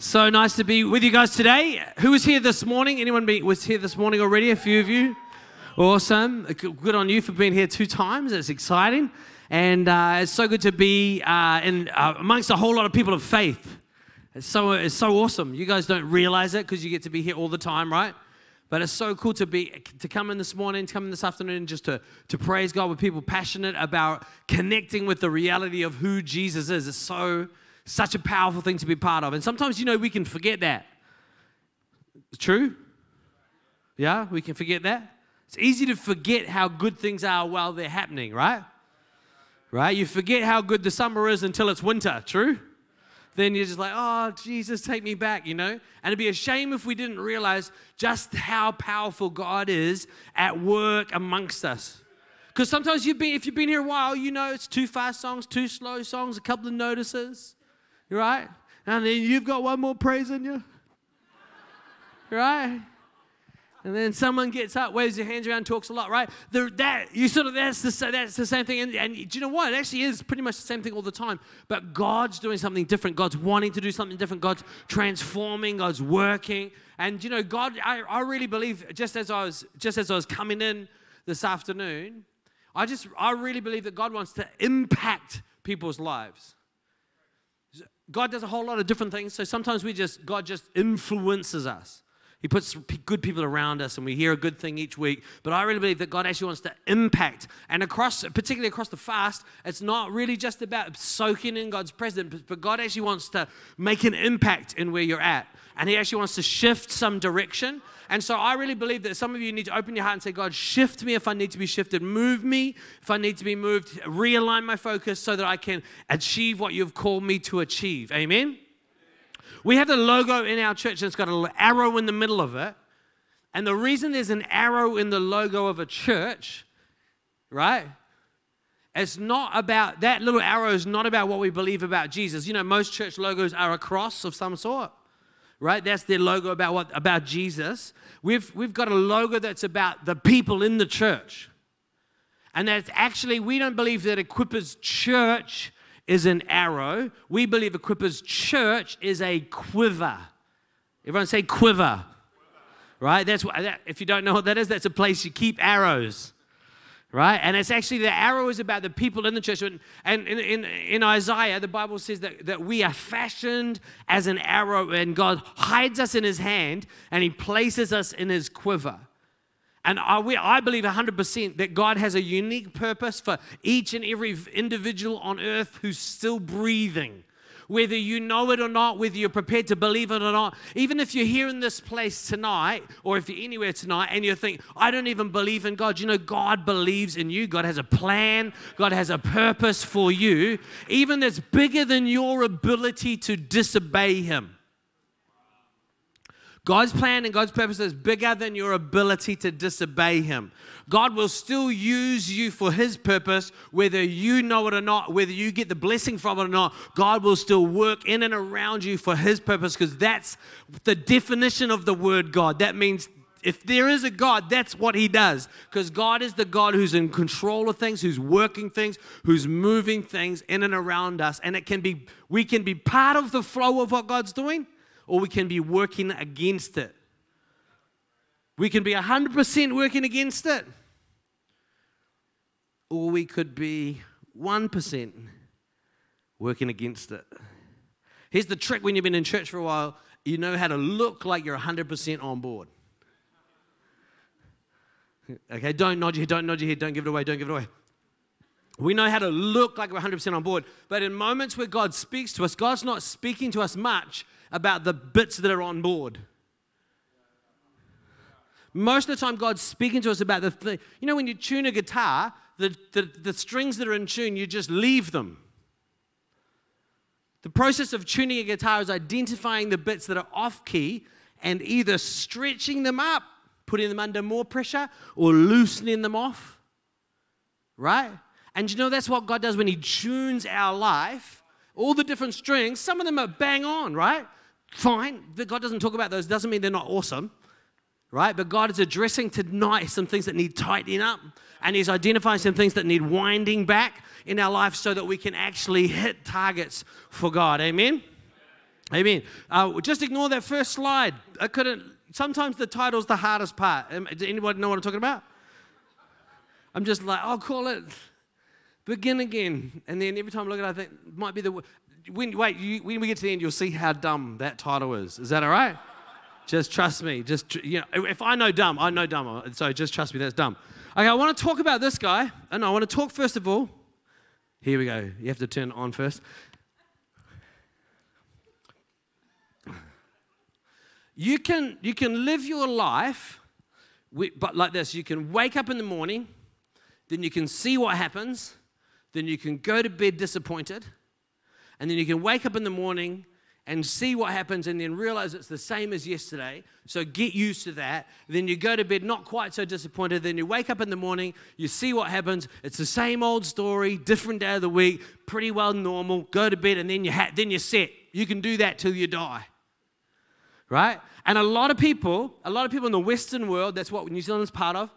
So nice to be with you guys today. Who was here this morning? Anyone be, was here this morning already? A few of you? Awesome. Good on you for being here two times. It's exciting. And uh, it's so good to be uh, in, uh, amongst a whole lot of people of faith. It's so, it's so awesome. You guys don't realize it because you get to be here all the time, right? But it's so cool to be to come in this morning, to come in this afternoon, just to, to praise God with people passionate about connecting with the reality of who Jesus is. It's so such a powerful thing to be part of. And sometimes, you know, we can forget that. True? Yeah, we can forget that. It's easy to forget how good things are while they're happening, right? Right? You forget how good the summer is until it's winter, true? Then you're just like, oh, Jesus, take me back, you know? And it'd be a shame if we didn't realize just how powerful God is at work amongst us. Because sometimes you've been, if you've been here a while, you know it's two fast songs, two slow songs, a couple of notices right? And then you've got one more praise in you, right? And then someone gets up, waves their hands around, talks a lot, right? The, that you sort of that's the that's the same thing. And, and do you know what? It actually is pretty much the same thing all the time. But God's doing something different. God's wanting to do something different. God's transforming. God's working. And you know, God, I, I really believe. Just as I was just as I was coming in this afternoon, I just I really believe that God wants to impact people's lives. God does a whole lot of different things. So sometimes we just, God just influences us. He puts good people around us and we hear a good thing each week. But I really believe that God actually wants to impact. And across, particularly across the fast, it's not really just about soaking in God's presence, but God actually wants to make an impact in where you're at. And He actually wants to shift some direction. And so I really believe that some of you need to open your heart and say, God, shift me if I need to be shifted. Move me if I need to be moved. Realign my focus so that I can achieve what you've called me to achieve. Amen? We have the logo in our church and it's got an arrow in the middle of it. And the reason there's an arrow in the logo of a church, right? It's not about that little arrow is not about what we believe about Jesus. You know, most church logos are a cross of some sort right? That's their logo about what about Jesus. We've we've got a logo that's about the people in the church. And that's actually we don't believe that Equippers Church is an arrow. We believe Equippers Church is a quiver. Everyone say quiver. Right? That's what that, if you don't know what that is, that's a place you keep arrows right? And it's actually the arrow is about the people in the church. And, in, in, in Isaiah, the Bible says that, that we are fashioned as an arrow, and God hides us in his hand and he places us in his quiver. And I, we, I believe 100% that God has a unique purpose for each and every individual on earth who's still breathing whether you know it or not, whether you're prepared to believe it or not. Even if you're here in this place tonight, or if you're anywhere tonight and you think, I don't even believe in God, you know, God believes in you. God has a plan, God has a purpose for you, even that's bigger than your ability to disobey Him. God's plan and God's purpose is bigger than your ability to disobey Him. God will still use you for His purpose, whether you know it or not, whether you get the blessing from it or not. God will still work in and around you for His purpose because that's the definition of the word God. That means if there is a God, that's what He does. Because God is the God who's in control of things, who's working things, who's moving things in and around us. And it can be, we can be part of the flow of what God's doing or we can be working against it. We can be 100% working against it, or we could be 1% working against it. Here's the trick when you've been in church for a while you know how to look like you're 100% on board. Okay, don't nod your head, don't nod your head, don't give it away, don't give it away. We know how to look like we're 100% on board, but in moments where God speaks to us, God's not speaking to us much about the bits that are on board. Most of the time, God's speaking to us about the thing. You know, when you tune a guitar, the, the, the strings that are in tune, you just leave them. The process of tuning a guitar is identifying the bits that are off key and either stretching them up, putting them under more pressure, or loosening them off. Right? And you know, that's what God does when He tunes our life. All the different strings, some of them are bang on, right? Fine. God doesn't talk about those, doesn't mean they're not awesome, right? But God is addressing tonight some things that need tightening up, and He's identifying some things that need winding back in our life so that we can actually hit targets for God. Amen? Amen. Uh, just ignore that first slide. I couldn't. Sometimes the title's the hardest part. Does anybody know what I'm talking about? I'm just like, I'll call it begin again. And then every time I look at it, I think might be the. When, wait, you, when we get to the end, you'll see how dumb that title is. Is that all right? just trust me. Just you know, if I know dumb, I know dumb. So just trust me. That's dumb. Okay, I want to talk about this guy, oh, and I want to talk first of all. Here we go. You have to turn on first. You can you can live your life, but like this. You can wake up in the morning, then you can see what happens, then you can go to bed disappointed, and then you can wake up in the morning and see what happens and then realize it's the same as yesterday. So get used to that. Then you go to bed not quite so disappointed. Then you wake up in the morning, you see what happens. It's the same old story, different day of the week, pretty well normal. Go to bed and then you ha- then you're set. You can do that till you die. Right? And a lot of people, a lot of people in the Western world, that's what New Zealand's part of,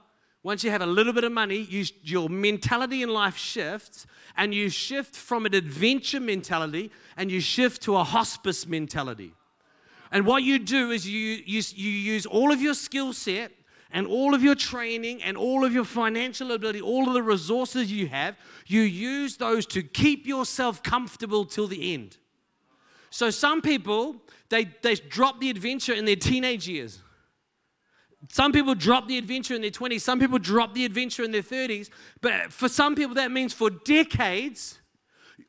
once you have a little bit of money, you, your mentality in life shifts, and you shift from an adventure mentality and you shift to a hospice mentality. And what you do is you, you, you use all of your skill set and all of your training and all of your financial ability, all of the resources you have, you use those to keep yourself comfortable till the end. So some people, they, they drop the adventure in their teenage years. Some people drop the adventure in their 20s, some people drop the adventure in their 30s, but for some people, that means for decades,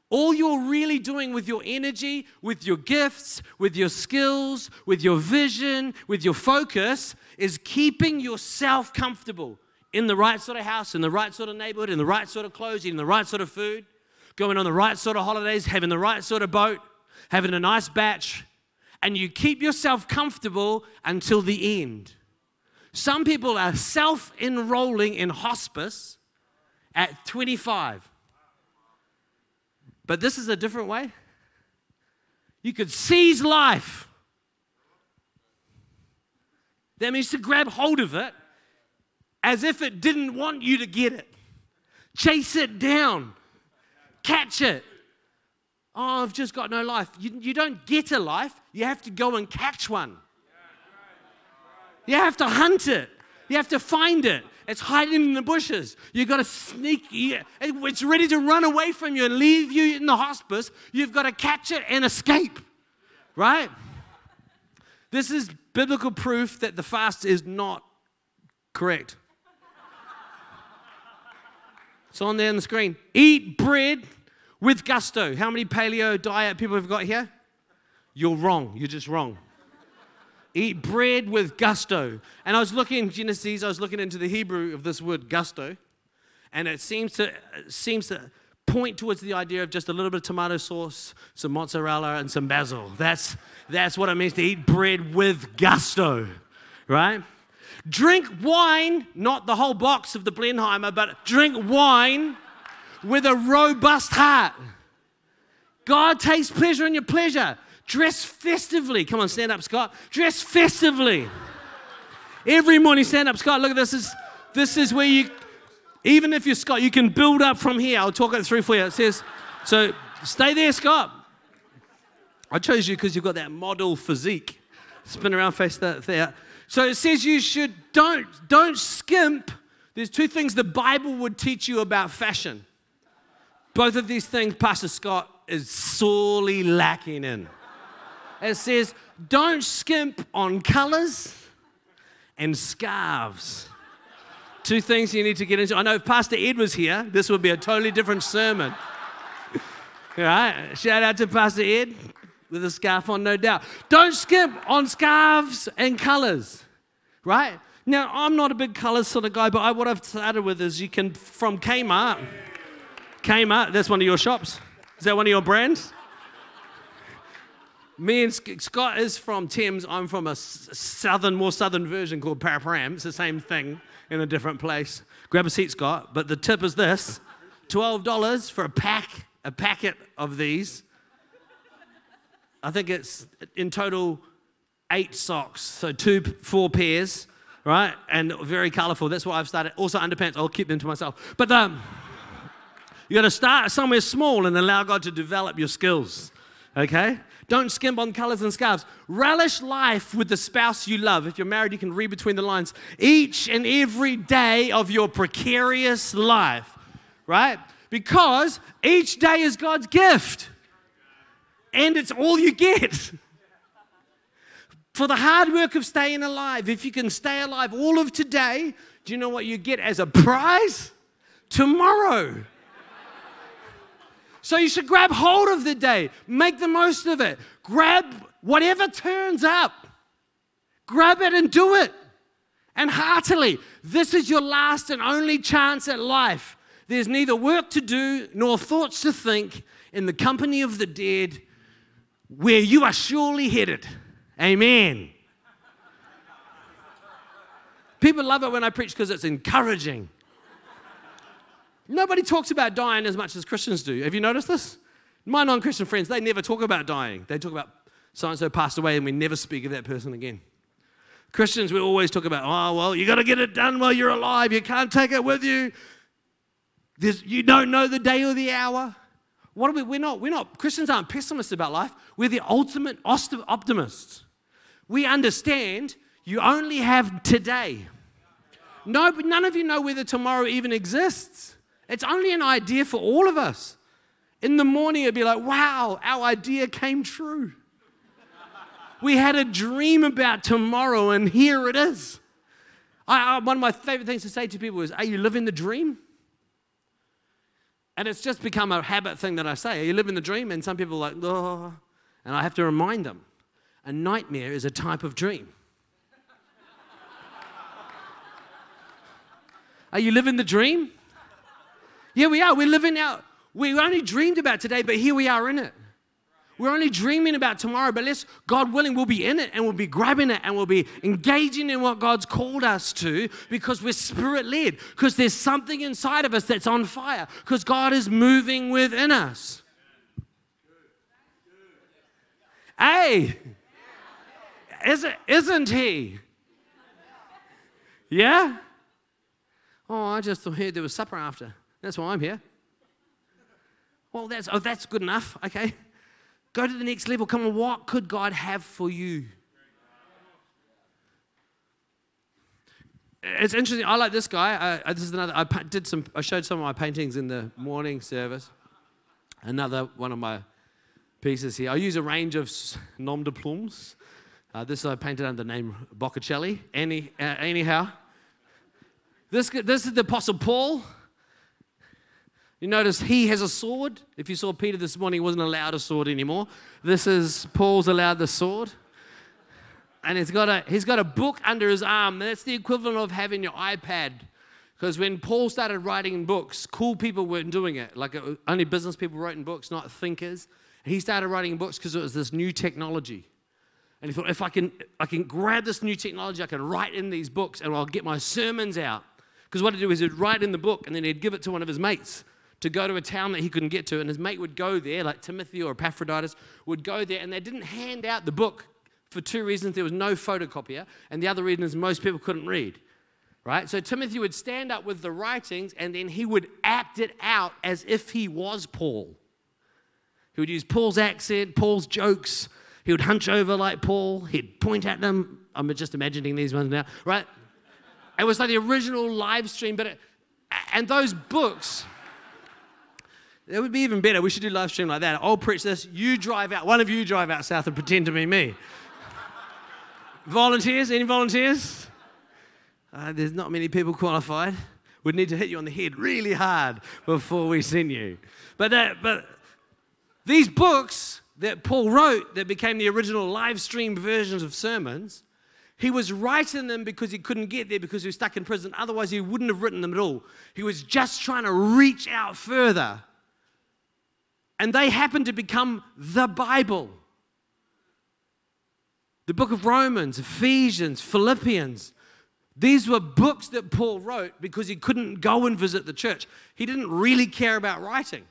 all you're really doing with your energy, with your gifts, with your skills, with your vision, with your focus is keeping yourself comfortable in the right sort of house, in the right sort of neighborhood, in the right sort of clothes, eating the right sort of food, going on the right sort of holidays, having the right sort of boat, having a nice batch, and you keep yourself comfortable until the end. Some people are self enrolling in hospice at 25. But this is a different way. You could seize life. That means to grab hold of it as if it didn't want you to get it. Chase it down. Catch it. Oh, I've just got no life. You, you don't get a life, you have to go and catch one. You have to hunt it. You have to find it. It's hiding in the bushes. You've got to sneak. it. It's ready to run away from you and leave you in the hospice. You've got to catch it and escape. Right? This is biblical proof that the fast is not correct. It's on there on the screen. Eat bread with gusto. How many paleo diet people have got here? You're wrong. You're just wrong eat bread with gusto. And I was looking, in Genesis, I was looking into the Hebrew of this word gusto, and it seems to, it seems to point towards the idea of just a little bit of tomato sauce, some mozzarella, and some basil. That's, that's what it means to eat bread with gusto, right? Drink wine, not the whole box of the Blenheimer, but drink wine with a robust heart. God takes pleasure in your pleasure. Dress festively. Come on, stand up, Scott. Dress festively. Every morning, stand up, Scott. Look at this. This is, this is where you, even if you're Scott, you can build up from here. I'll talk it through for you. It says, so stay there, Scott. I chose you because you've got that model physique. Spin around, face that there. So it says you should don't don't skimp. There's two things the Bible would teach you about fashion. Both of these things, Pastor Scott is sorely lacking in. It says, don't skimp on colors and scarves. Two things you need to get into. I know if Pastor Ed was here, this would be a totally different sermon. Right? Shout out to Pastor Ed with a scarf on, no doubt. Don't skimp on scarves and colors, right? Now, I'm not a big colors sort of guy, but I, what I've started with is you can, from Kmart, Kmart, that's one of your shops. Is that one of your brands? Me and Scott is from Thames. I'm from a southern, more southern version called Paraparaumu. It's the same thing in a different place. Grab a seat, Scott. But the tip is this: twelve dollars for a pack, a packet of these. I think it's in total eight socks, so two, four pairs, right? And very colorful. That's why I've started. Also underpants. I'll keep them to myself. But um, you got to start somewhere small and allow God to develop your skills. Okay? Don't skimp on colors and scarves. Relish life with the spouse you love. If you're married, you can read between the lines. Each and every day of your precarious life, right? Because each day is God's gift, and it's all you get. For the hard work of staying alive, if you can stay alive all of today, do you know what you get as a prize? Tomorrow. So you should grab hold of the day, make the most of it. Grab whatever turns up, grab it and do it. And heartily, this is your last and only chance at life. There's neither work to do nor thoughts to think in the company of the dead where you are surely headed. Amen. People love it when I preach because it's encouraging. Nobody talks about dying as much as Christians do. Have you noticed this? My non Christian friends, they never talk about dying. They talk about so and so passed away and we never speak of that person again. Christians, we always talk about, oh, well, you got to get it done while you're alive. You can't take it with you. There's, you don't know the day or the hour. What are we? We're not, we're not, Christians aren't pessimists about life. We're the ultimate optimists. We understand you only have today. No, none of you know whether tomorrow even exists. It's only an idea for all of us. In the morning, it'd be like, wow, our idea came true. we had a dream about tomorrow, and here it is. I, I, one of my favorite things to say to people is, Are you living the dream? And it's just become a habit thing that I say. Are you living the dream? And some people are like, oh. And I have to remind them a nightmare is a type of dream. are you living the dream? Yeah, we are. We're living out. We only dreamed about today, but here we are in it. We're only dreaming about tomorrow, but let's, God willing, we'll be in it and we'll be grabbing it and we'll be engaging in what God's called us to because we're spirit led, because there's something inside of us that's on fire, because God is moving within us. Hey, isn't, isn't He? Yeah? Oh, I just heard there was supper after. That's why I'm here. Well, that's, oh, that's good enough. Okay. Go to the next level. Come on, what could God have for you? It's interesting. I like this guy. I, this is another. I did some. I showed some of my paintings in the morning service. Another one of my pieces here. I use a range of nom de plumes. Uh, this I painted under the name Botticelli. Any, uh, anyhow, this this is the Apostle Paul. You notice he has a sword. If you saw Peter this morning, he wasn't allowed a sword anymore. This is Paul's allowed the sword. And he's got a, he's got a book under his arm. That's the equivalent of having your iPad. Because when Paul started writing books, cool people weren't doing it. Like it, only business people wrote in books, not thinkers. he started writing books because it was this new technology. And he thought, if I can, I can grab this new technology, I can write in these books and I'll get my sermons out. Because what he'd do is he'd write in the book and then he'd give it to one of his mates to go to a town that he couldn't get to, and his mate would go there, like Timothy or Epaphroditus would go there, and they didn't hand out the book for two reasons. There was no photocopier, and the other reason is most people couldn't read. Right? So Timothy would stand up with the writings and then he would act it out as if he was Paul. He would use Paul's accent, Paul's jokes. He would hunch over like Paul. He'd point at them. I'm just imagining these ones now, right? It was like the original live stream, but it, and those books, it would be even better. We should do live stream like that. I'll preach this. You drive out. One of you drive out south and pretend to be me. volunteers? Any volunteers? Uh, there's not many people qualified. We'd need to hit you on the head really hard before we send you. But, uh, but these books that Paul wrote that became the original live stream versions of sermons, he was writing them because he couldn't get there because he was stuck in prison. Otherwise, he wouldn't have written them at all. He was just trying to reach out further and they happen to become the Bible. The book of Romans, Ephesians, Philippians. These were books that Paul wrote because he couldn't go and visit the church. He didn't really care about writing.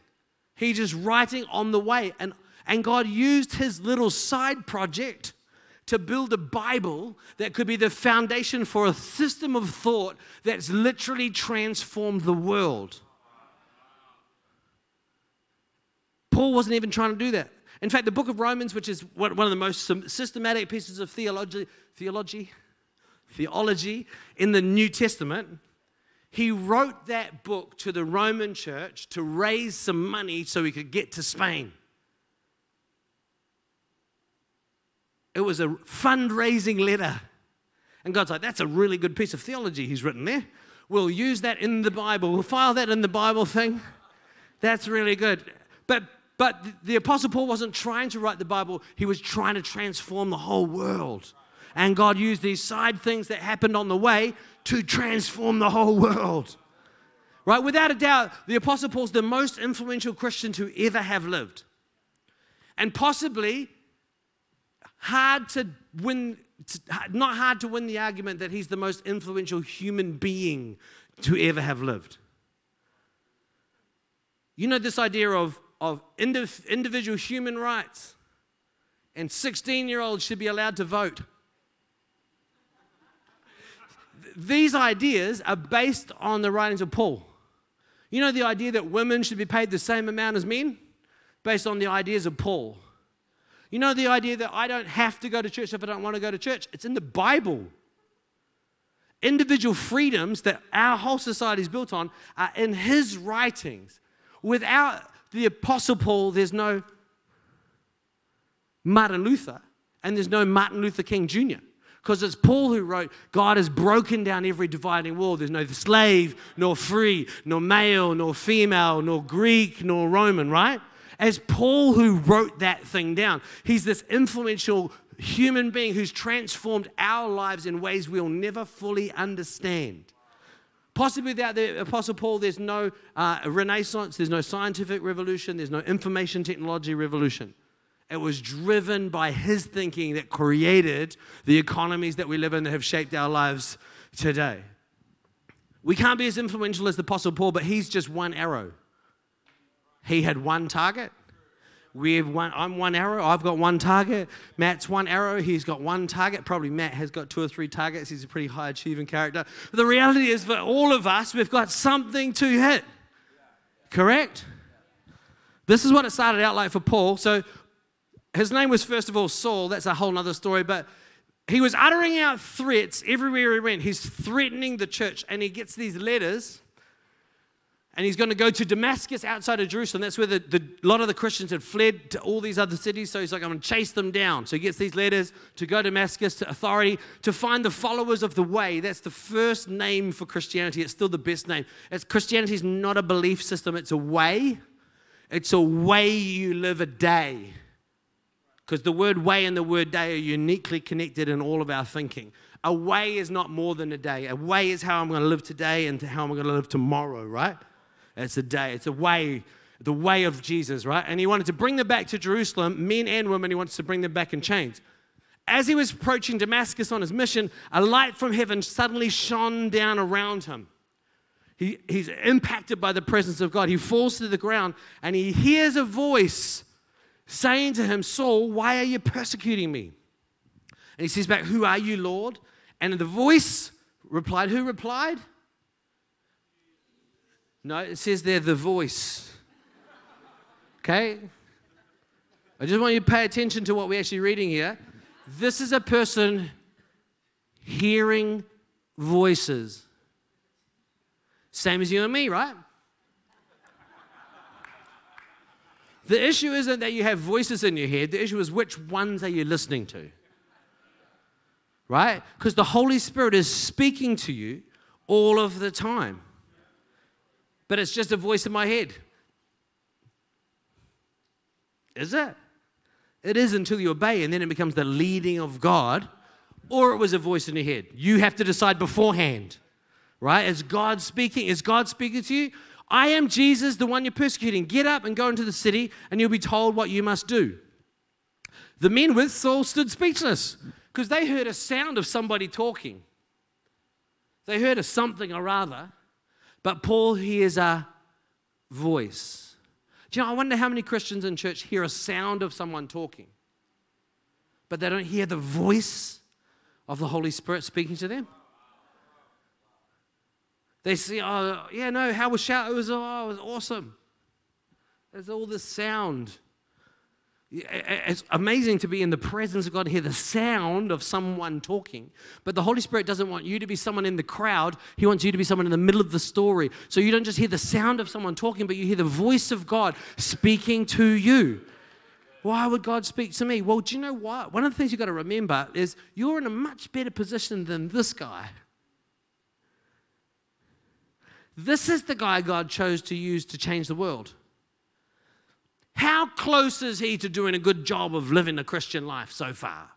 He just writing on the way. And, and God used his little side project to build a Bible that could be the foundation for a system of thought that's literally transformed the world. Paul wasn't even trying to do that. In fact, the book of Romans, which is one of the most systematic pieces of theology, theology, theology in the New Testament, he wrote that book to the Roman church to raise some money so he could get to Spain. It was a fundraising letter. And God's like, that's a really good piece of theology he's written there. We'll use that in the Bible. We'll file that in the Bible thing. That's really good. But but the Apostle Paul wasn't trying to write the Bible, he was trying to transform the whole world. And God used these side things that happened on the way to transform the whole world. Right? Without a doubt, the Apostle Paul's the most influential Christian to ever have lived. And possibly hard to win, not hard to win the argument that he's the most influential human being to ever have lived. You know, this idea of of individual human rights, and 16 year olds should be allowed to vote. These ideas are based on the writings of Paul. You know the idea that women should be paid the same amount as men? Based on the ideas of Paul. You know the idea that I don't have to go to church if I don't want to go to church? It's in the Bible. Individual freedoms that our whole society is built on are in his writings. Without the Apostle Paul, there's no Martin Luther, and there's no Martin Luther King Jr. Because it's Paul who wrote, God has broken down every dividing wall. There's no slave, nor free, nor male, nor female, nor Greek, nor Roman, right? As Paul who wrote that thing down. He's this influential human being who's transformed our lives in ways we'll never fully understand. Possibly without the Apostle Paul, there's no uh, renaissance, there's no scientific revolution, there's no information technology revolution. It was driven by his thinking that created the economies that we live in that have shaped our lives today. We can't be as influential as the Apostle Paul, but he's just one arrow. He had one target, we have one, I'm one arrow, I've got one target. Matt's one arrow, he's got one target. Probably Matt has got two or three targets. He's a pretty high achieving character. But the reality is, for all of us, we've got something to hit. Correct? This is what it started out like for Paul. So his name was, first of all, Saul. That's a whole other story. But he was uttering out threats everywhere he went. He's threatening the church, and he gets these letters and he's going to go to Damascus outside of Jerusalem. That's where the, the, a lot of the Christians had fled to all these other cities. So he's like, I'm going to chase them down. So he gets these letters to go to Damascus to authority to find the followers of the way. That's the first name for Christianity. It's still the best name. It's, Christianity is not a belief system, it's a way. It's a way you live a day. Because the word way and the word day are uniquely connected in all of our thinking. A way is not more than a day. A way is how I'm going to live today and how I'm going to live tomorrow, right? It's a day, it's a way, the way of Jesus, right? And he wanted to bring them back to Jerusalem, men and women, he wants to bring them back in chains. As he was approaching Damascus on his mission, a light from heaven suddenly shone down around him. He, he's impacted by the presence of God. He falls to the ground and he hears a voice saying to him, Saul, why are you persecuting me? And he says back, Who are you, Lord? And the voice replied, Who replied? No, it says there the voice. Okay? I just want you to pay attention to what we're actually reading here. This is a person hearing voices. Same as you and me, right? The issue isn't that you have voices in your head, the issue is which ones are you listening to? Right? Because the Holy Spirit is speaking to you all of the time but it's just a voice in my head. Is it? It is until you obey, and then it becomes the leading of God, or it was a voice in your head. You have to decide beforehand, right? Is God speaking? Is God speaking to you? I am Jesus, the one you're persecuting. Get up and go into the city, and you'll be told what you must do. The men with Saul stood speechless because they heard a sound of somebody talking. They heard a something or other, but Paul hears a voice. Do you know, I wonder how many Christians in church hear a sound of someone talking, but they don't hear the voice of the Holy Spirit speaking to them. They see, oh, yeah, no, how was shout? It was, oh, it was awesome. There's all this sound. It's amazing to be in the presence of God, hear the sound of someone talking. But the Holy Spirit doesn't want you to be someone in the crowd. He wants you to be someone in the middle of the story. So you don't just hear the sound of someone talking, but you hear the voice of God speaking to you. Why would God speak to me? Well, do you know what? One of the things you've got to remember is you're in a much better position than this guy. This is the guy God chose to use to change the world. How close is he to doing a good job of living a Christian life so far?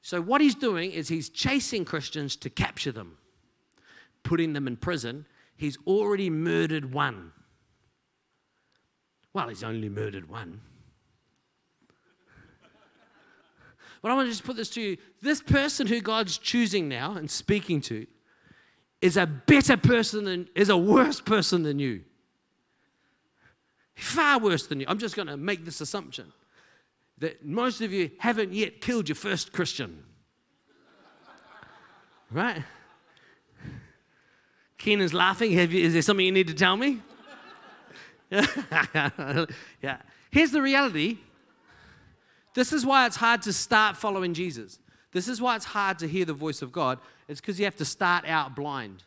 So, what he's doing is he's chasing Christians to capture them, putting them in prison. He's already murdered one. Well, he's only murdered one. But I want to just put this to you this person who God's choosing now and speaking to is a better person than, is a worse person than you. Far worse than you. I'm just going to make this assumption that most of you haven't yet killed your first Christian. Right? Keenan's laughing. You, is there something you need to tell me? yeah. Here's the reality. This is why it's hard to start following Jesus. This is why it's hard to hear the voice of God. It's because you have to start out blind.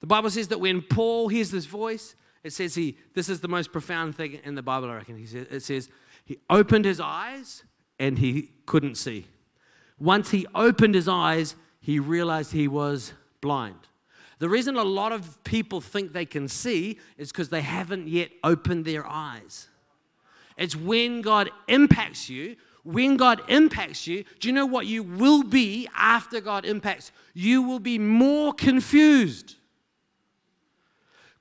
The Bible says that when Paul hears this voice, it says he, this is the most profound thing in the Bible, I reckon. He says, it says, he opened his eyes and he couldn't see. Once he opened his eyes, he realized he was blind. The reason a lot of people think they can see is because they haven't yet opened their eyes. It's when God impacts you. When God impacts you, do you know what you will be after God impacts? You will be more confused.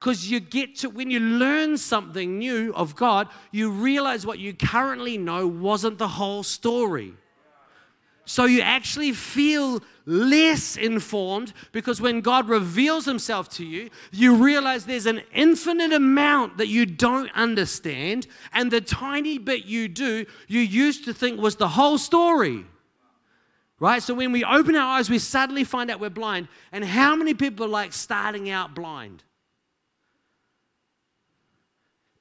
Because you get to, when you learn something new of God, you realize what you currently know wasn't the whole story. So you actually feel less informed because when God reveals Himself to you, you realize there's an infinite amount that you don't understand, and the tiny bit you do, you used to think was the whole story. Right? So when we open our eyes, we suddenly find out we're blind. And how many people are like starting out blind?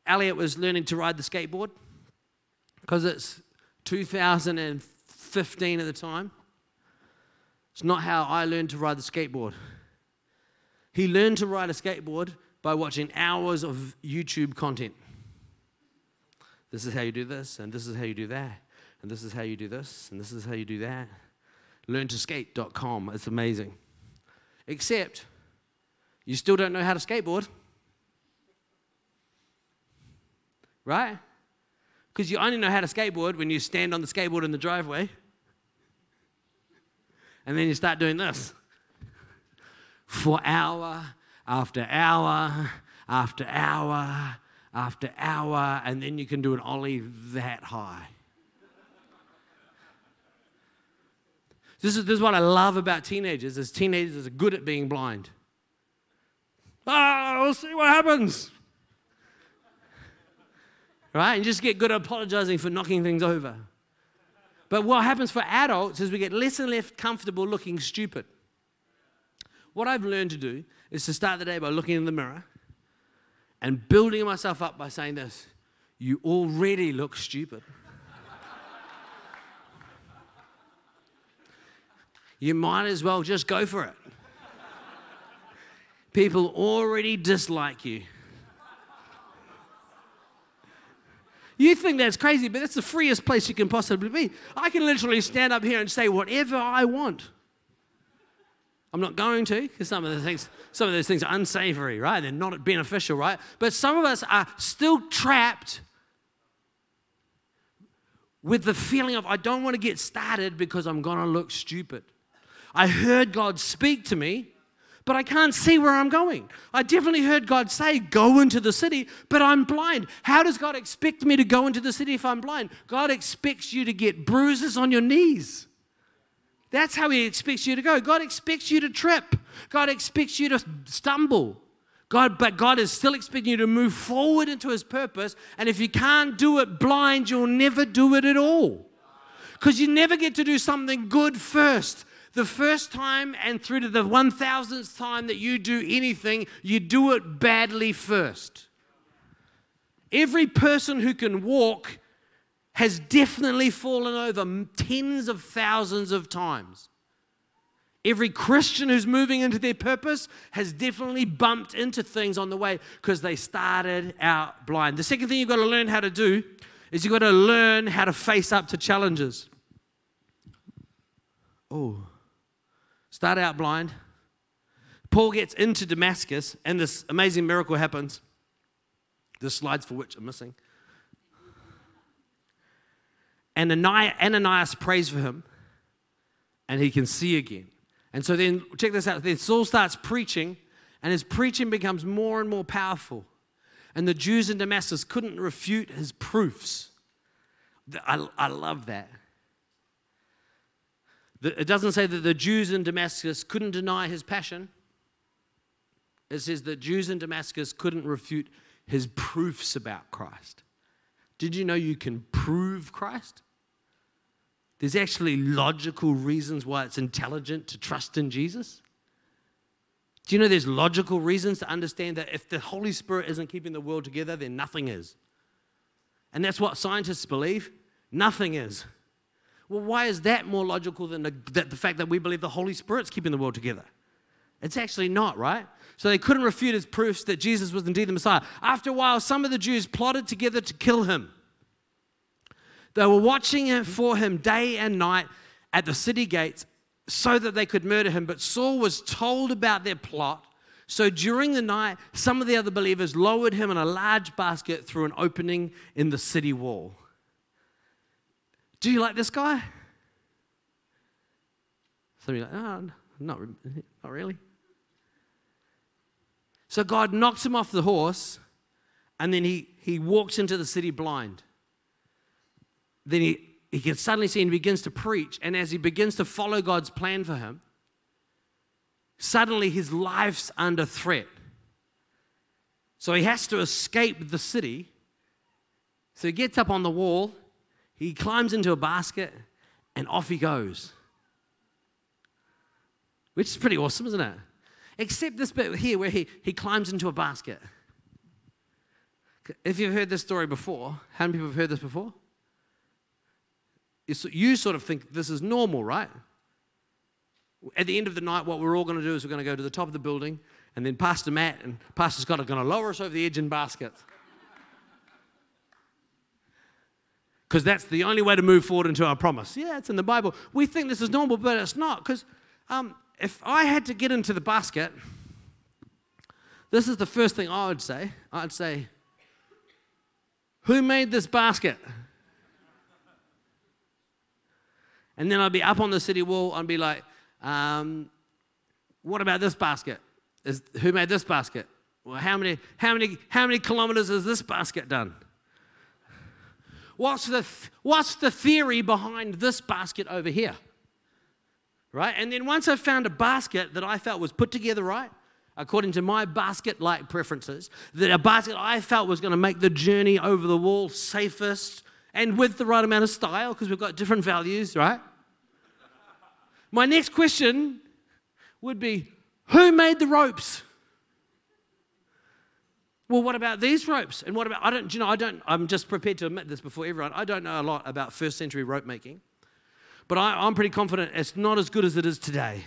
Elliot was learning to ride the skateboard because it's 2015 at the time. It's not how I learned to ride the skateboard. He learned to ride a skateboard by watching hours of YouTube content. This is how you do this, and this is how you do that, and this is how you do this, and this is how you do that. LearnToSkate.com. It's amazing. Except you still don't know how to skateboard. Right? Because you only know how to skateboard when you stand on the skateboard in the driveway. And then you start doing this for hour after hour after hour after hour, and then you can do an ollie that high. This is, this is what I love about teenagers is teenagers are good at being blind. Ah, we'll see what happens right? And just get good at apologizing for knocking things over. But what happens for adults is we get less and less comfortable looking stupid. What I've learned to do is to start the day by looking in the mirror and building myself up by saying this You already look stupid. you might as well just go for it. People already dislike you. You think that's crazy, but that's the freest place you can possibly be. I can literally stand up here and say whatever I want. I'm not going to, because some of the things, some of those things are unsavory, right? They're not beneficial, right? But some of us are still trapped with the feeling of I don't want to get started because I'm gonna look stupid. I heard God speak to me, but I can't see where I'm going. I definitely heard God say, Go into the city, but I'm blind. How does God expect me to go into the city if I'm blind? God expects you to get bruises on your knees. That's how He expects you to go. God expects you to trip, God expects you to stumble. God, but God is still expecting you to move forward into His purpose. And if you can't do it blind, you'll never do it at all. Because you never get to do something good first the first time and through to the 1000th time that you do anything, you do it badly first. Every person who can walk has definitely fallen over tens of thousands of times. Every Christian who's moving into their purpose has definitely bumped into things on the way because they started out blind. The second thing you've got to learn how to do is you've got to learn how to face up to challenges. Oh, start out blind. Paul gets into Damascus, and this amazing miracle happens. The slides for which are missing. And Ananias prays for him, and he can see again. And so then, check this out. Then Saul starts preaching, and his preaching becomes more and more powerful. And the Jews in Damascus couldn't refute his proofs. I, I love that. It doesn't say that the Jews in Damascus couldn't deny his passion. It says that Jews in Damascus couldn't refute his proofs about Christ. Did you know you can prove Christ? There's actually logical reasons why it's intelligent to trust in Jesus. Do you know there's logical reasons to understand that if the Holy Spirit isn't keeping the world together, then nothing is? And that's what scientists believe. Nothing is. Well, why is that more logical than the, the fact that we believe the Holy Spirit's keeping the world together? It's actually not, right? So they couldn't refute his proofs that Jesus was indeed the Messiah. After a while, some of the Jews plotted together to kill him. They were watching for him day and night at the city gates so that they could murder him. But Saul was told about their plot. So during the night, some of the other believers lowered him in a large basket through an opening in the city wall. Do you like this guy? Some of you are like, oh, not, not really. So God knocks him off the horse, and then he, he walks into the city blind then he, he can suddenly see and begins to preach. And as he begins to follow God's plan for him, suddenly his life's under threat. So he has to escape the city. So he gets up on the wall, he climbs into a basket, and off he goes. Which is pretty awesome, isn't it? Except this bit here where he, he climbs into a basket. If you've heard this story before, how many people have heard this before? you sort of think this is normal, right? At the end of the night, what we're all going to do is we're going to go to the top of the building, and then Pastor Matt and Pastor Scott are going to lower us over the edge in baskets. Because that's the only way to move forward into our promise. Yeah, it's in the Bible. We think this is normal, but it's not. Because um, if I had to get into the basket, this is the first thing I would say. I'd say, Who made this basket? And then I'd be up on the city wall and be like, um, what about this basket? Is, who made this basket? Well, how many, how, many, how many kilometers has this basket done? What's the, what's the theory behind this basket over here? Right? And then once I found a basket that I felt was put together right, according to my basket like preferences, that a basket I felt was going to make the journey over the wall safest and with the right amount of style, because we've got different values, right? My next question would be who made the ropes? Well, what about these ropes? And what about, I don't, you know, I don't, I'm just prepared to admit this before everyone. I don't know a lot about first century rope making, but I, I'm pretty confident it's not as good as it is today.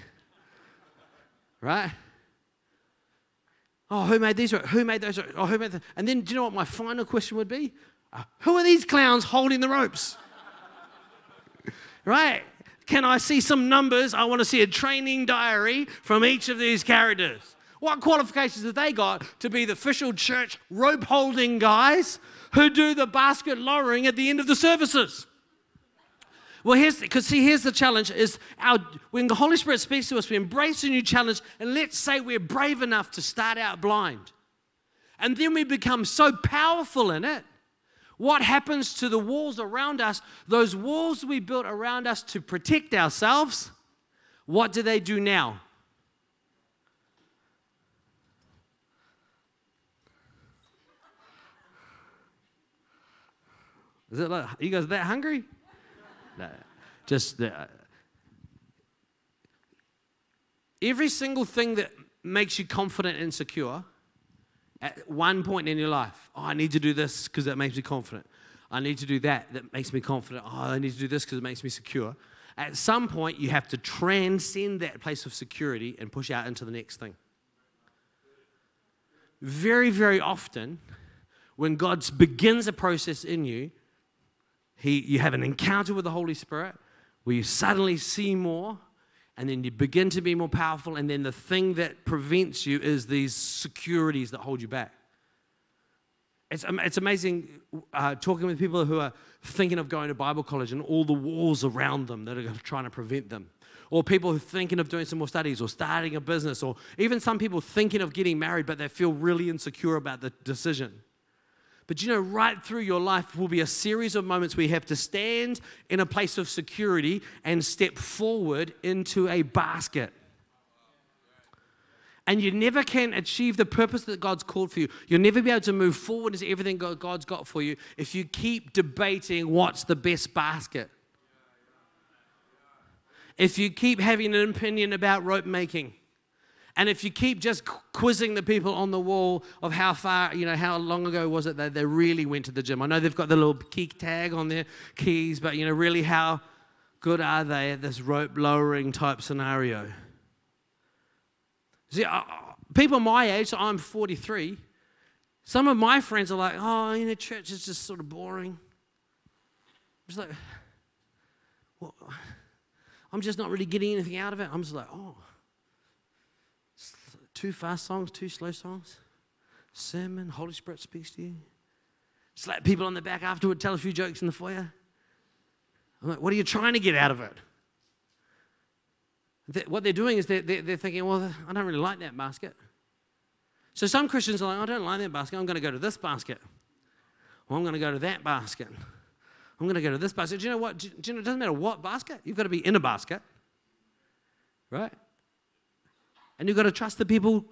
Right? Oh, who made these? Who made those? Oh, who made the, and then do you know what my final question would be? Uh, who are these clowns holding the ropes? right? Can I see some numbers? I want to see a training diary from each of these characters. What qualifications have they got to be the official church rope holding guys who do the basket lowering at the end of the services? Well, here's because see, here's the challenge: is our when the Holy Spirit speaks to us, we embrace a new challenge, and let's say we're brave enough to start out blind, and then we become so powerful in it what happens to the walls around us? Those walls we built around us to protect ourselves, what do they do now? Is it like, you guys that hungry? No, just uh, every single thing that makes you confident and secure at one point in your life, oh, I need to do this because that makes me confident. I need to do that that makes me confident. Oh, I need to do this because it makes me secure. At some point, you have to transcend that place of security and push out into the next thing. Very, very often, when God begins a process in you, he, you have an encounter with the Holy Spirit where you suddenly see more and then you begin to be more powerful, and then the thing that prevents you is these securities that hold you back. It's, it's amazing uh, talking with people who are thinking of going to Bible college and all the walls around them that are trying to prevent them. Or people who are thinking of doing some more studies or starting a business, or even some people thinking of getting married, but they feel really insecure about the decision. But you know, right through your life will be a series of moments where you have to stand in a place of security and step forward into a basket. And you never can achieve the purpose that God's called for you. You'll never be able to move forward into everything God's got for you if you keep debating what's the best basket. If you keep having an opinion about rope making and if you keep just quizzing the people on the wall of how far, you know, how long ago was it that they really went to the gym? I know they've got the little key tag on their keys, but, you know, really how good are they at this rope lowering type scenario? See, people my age, so I'm 43, some of my friends are like, oh, you know, church is just sort of boring. It's like, well, I'm just not really getting anything out of it. I'm just like, oh. Two fast songs, two slow songs, sermon, Holy Spirit speaks to you. Slap people on the back afterward, tell a few jokes in the foyer. I'm like, what are you trying to get out of it? what they're doing is they're, they're, thinking, well, I don't really like that basket. So some Christians are like, I don't like that basket. I'm going to go to this basket. Or I'm going to go to that basket. I'm going to go to this basket. Do you know what? Do you know, it doesn't matter what basket. You've got to be in a basket. Right? And you've got to trust the people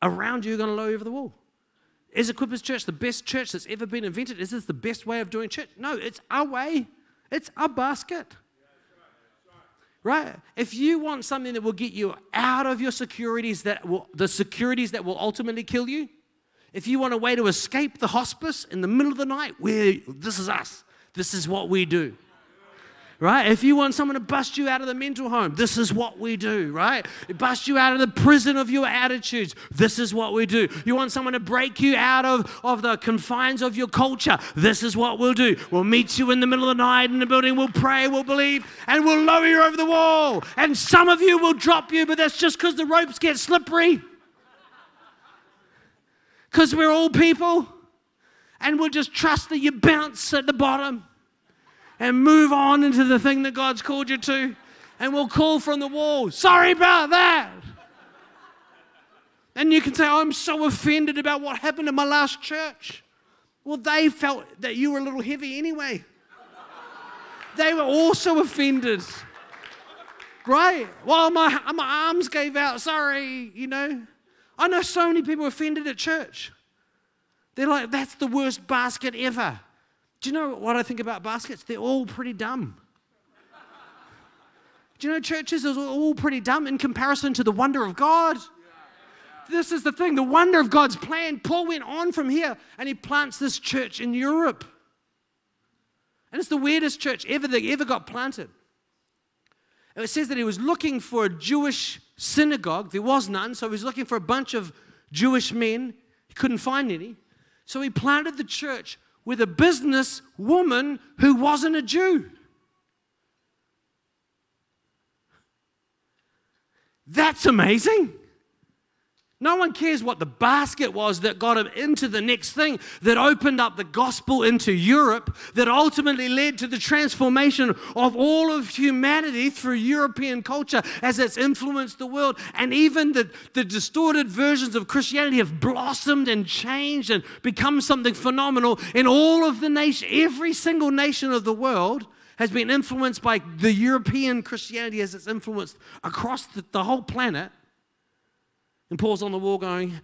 around you are going to lower you over the wall. Is Equippers Church the best church that's ever been invented? Is this the best way of doing church? No, it's our way. It's our basket. Right? If you want something that will get you out of your securities, that will, the securities that will ultimately kill you, if you want a way to escape the hospice in the middle of the night, where this is us, this is what we do right? If you want someone to bust you out of the mental home, this is what we do, right? Bust you out of the prison of your attitudes, this is what we do. You want someone to break you out of, of the confines of your culture, this is what we'll do. We'll meet you in the middle of the night in the building, we'll pray, we'll believe, and we'll lower you over the wall. And some of you will drop you, but that's just because the ropes get slippery. Because we're all people, and we'll just trust that you bounce at the bottom and move on into the thing that God's called you to. And we'll call from the wall, sorry about that. And you can say, I'm so offended about what happened in my last church. Well, they felt that you were a little heavy anyway. They were also offended. Right? Well, my, my arms gave out. Sorry, you know. I know so many people offended at church. They're like, that's the worst basket ever. Do you know what I think about baskets? They're all pretty dumb. Do you know churches are all pretty dumb in comparison to the wonder of God? This is the thing the wonder of God's plan. Paul went on from here and he plants this church in Europe. And it's the weirdest church ever that ever got planted. And it says that he was looking for a Jewish synagogue. There was none, so he was looking for a bunch of Jewish men. He couldn't find any. So he planted the church with a business woman who wasn't a Jew. That's amazing. No one cares what the basket was that got him into the next thing, that opened up the gospel into Europe, that ultimately led to the transformation of all of humanity through European culture as it's influenced the world. And even the, the distorted versions of Christianity have blossomed and changed and become something phenomenal in all of the nation, every single nation of the world has been influenced by the European Christianity as it's influenced across the, the whole planet. And Paul's on the wall going,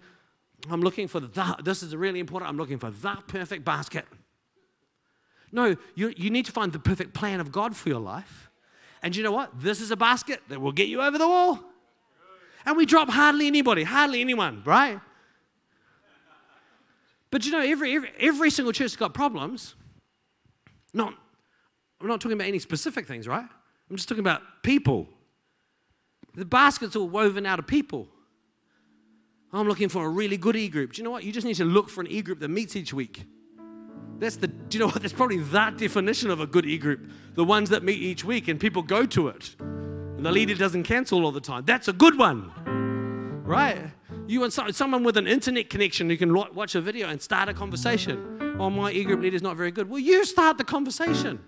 I'm looking for that. this is really important, I'm looking for that perfect basket. No, you, you need to find the perfect plan of God for your life. And you know what? This is a basket that will get you over the wall. And we drop hardly anybody, hardly anyone, right? But you know, every, every, every single church has got problems. Not, I'm not talking about any specific things, right? I'm just talking about people. The basket's all woven out of people. I'm looking for a really good e group. Do you know what? You just need to look for an e group that meets each week. That's the, do you know what? That's probably that definition of a good e group. The ones that meet each week and people go to it. And the leader doesn't cancel all the time. That's a good one, right? You want someone with an internet connection who can watch a video and start a conversation. Oh, my e group leader's not very good. Well, you start the conversation.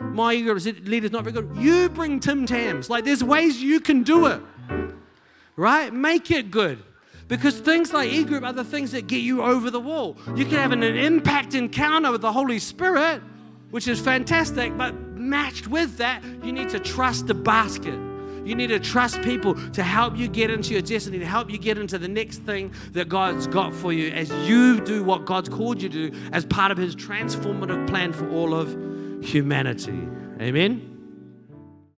My e group leader's not very good. You bring Tim Tams. Like, there's ways you can do it, right? Make it good. Because things like e group are the things that get you over the wall. You can have an, an impact encounter with the Holy Spirit, which is fantastic, but matched with that, you need to trust the basket. You need to trust people to help you get into your destiny, to help you get into the next thing that God's got for you as you do what God's called you to do as part of His transformative plan for all of humanity. Amen.